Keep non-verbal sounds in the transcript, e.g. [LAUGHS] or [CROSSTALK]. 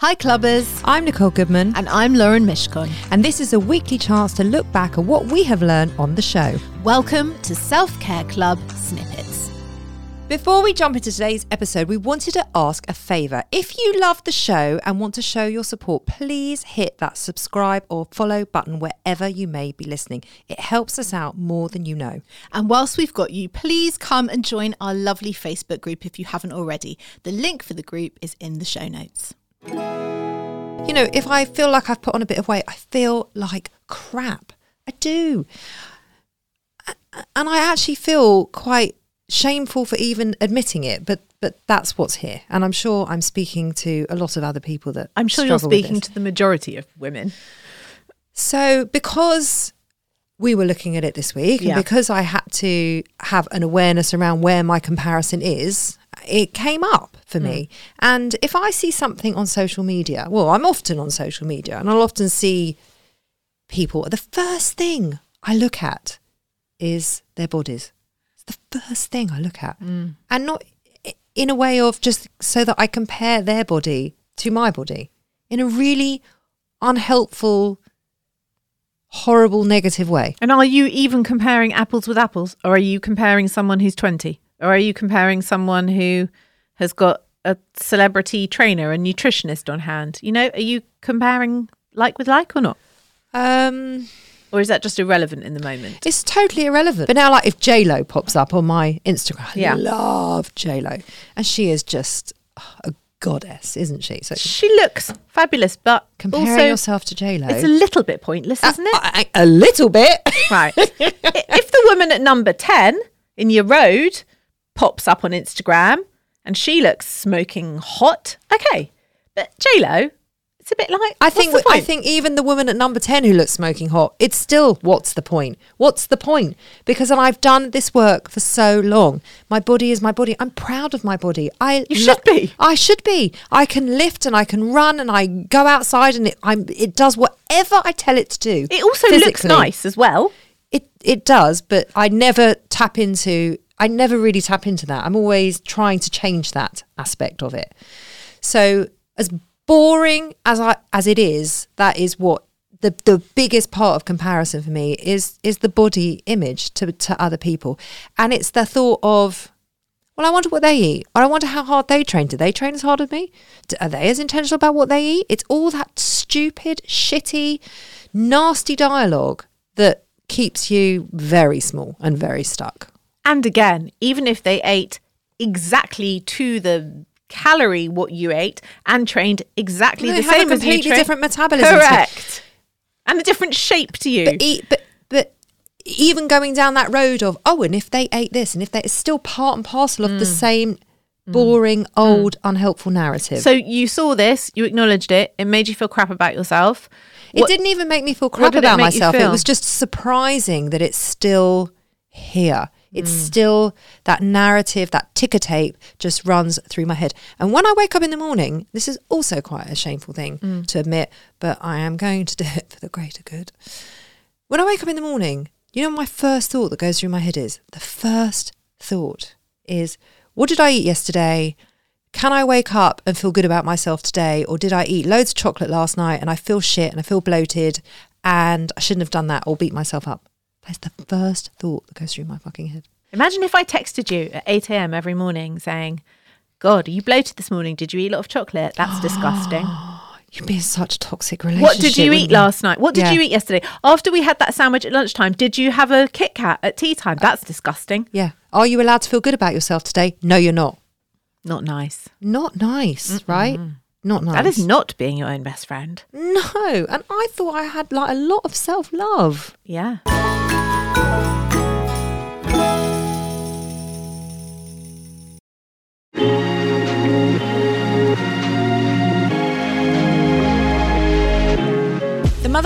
Hi, clubbers. I'm Nicole Goodman. And I'm Lauren Mishcon. And this is a weekly chance to look back at what we have learned on the show. Welcome to Self Care Club Snippets. Before we jump into today's episode, we wanted to ask a favour. If you love the show and want to show your support, please hit that subscribe or follow button wherever you may be listening. It helps us out more than you know. And whilst we've got you, please come and join our lovely Facebook group if you haven't already. The link for the group is in the show notes. You know, if I feel like I've put on a bit of weight, I feel like crap. I do. And I actually feel quite shameful for even admitting it, but but that's what's here. And I'm sure I'm speaking to a lot of other people that I'm sure you're speaking to the majority of women. So because we were looking at it this week yeah. and because I had to have an awareness around where my comparison is, it came up for mm. me. And if I see something on social media, well, I'm often on social media and I'll often see people, the first thing I look at is their bodies. It's the first thing I look at. Mm. And not in a way of just so that I compare their body to my body in a really unhelpful, horrible, negative way. And are you even comparing apples with apples? Or are you comparing someone who's 20? Or are you comparing someone who has got a celebrity trainer and nutritionist on hand? You know, are you comparing like with like or not? Um, or is that just irrelevant in the moment? It's totally irrelevant. But now, like, if J Lo pops up on my Instagram, I yeah. love J Lo, and she is just a goddess, isn't she? So she looks fabulous, but comparing also, yourself to J Lo, it's a little bit pointless, isn't it? A, a, a little bit, right? [LAUGHS] if the woman at number ten in your road pops up on Instagram and she looks smoking hot. Okay. But Lo, it's a bit like I think I think even the woman at number ten who looks smoking hot, it's still what's the point? What's the point? Because I've done this work for so long. My body is my body. I'm proud of my body. I you should lo- be. I should be. I can lift and I can run and I go outside and it I'm it does whatever I tell it to do. It also physically. looks nice as well. It it does, but I never tap into I never really tap into that. I'm always trying to change that aspect of it. So as boring as I as it is, that is what the the biggest part of comparison for me is is the body image to to other people, and it's the thought of. Well, I wonder what they eat. Or I wonder how hard they train. Do they train as hard as me? Are they as intentional about what they eat? It's all that stupid, shitty, nasty dialogue that keeps you very small and very stuck. And again, even if they ate exactly to the calorie what you ate and trained exactly the same as you completely different metabolism. Correct. And a different shape to you. But, eat, but but even going down that road of oh, and if they ate this, and if they, it's still part and parcel of mm. the same mm. boring, mm. old, mm. unhelpful narrative. So you saw this, you acknowledged it, it made you feel crap about yourself. What, it didn't even make me feel crap about myself. It was just surprising that it's still here. It's mm. still that narrative, that ticker tape just runs through my head. And when I wake up in the morning, this is also quite a shameful thing mm. to admit, but I am going to do it for the greater good. When I wake up in the morning, you know, my first thought that goes through my head is the first thought is, what did I eat yesterday? Can I wake up and feel good about myself today? Or did I eat loads of chocolate last night and I feel shit and I feel bloated and I shouldn't have done that or beat myself up? That's the first thought that goes through my fucking head. Imagine if I texted you at 8 a.m. every morning saying, God, are you bloated this morning? Did you eat a lot of chocolate? That's [GASPS] disgusting. You'd be in such a toxic relationship. What did you eat you? last night? What did Yeah. you eat yesterday? After we had that sandwich at lunchtime, did you have a Kit Kat at tea time? That's disgusting. Yeah. Are you allowed to feel good about yourself today? No, you're not. Not nice. Not nice, right? Not nice. That is not being your own best friend. No. And I thought I had like a lot of self love. Yeah.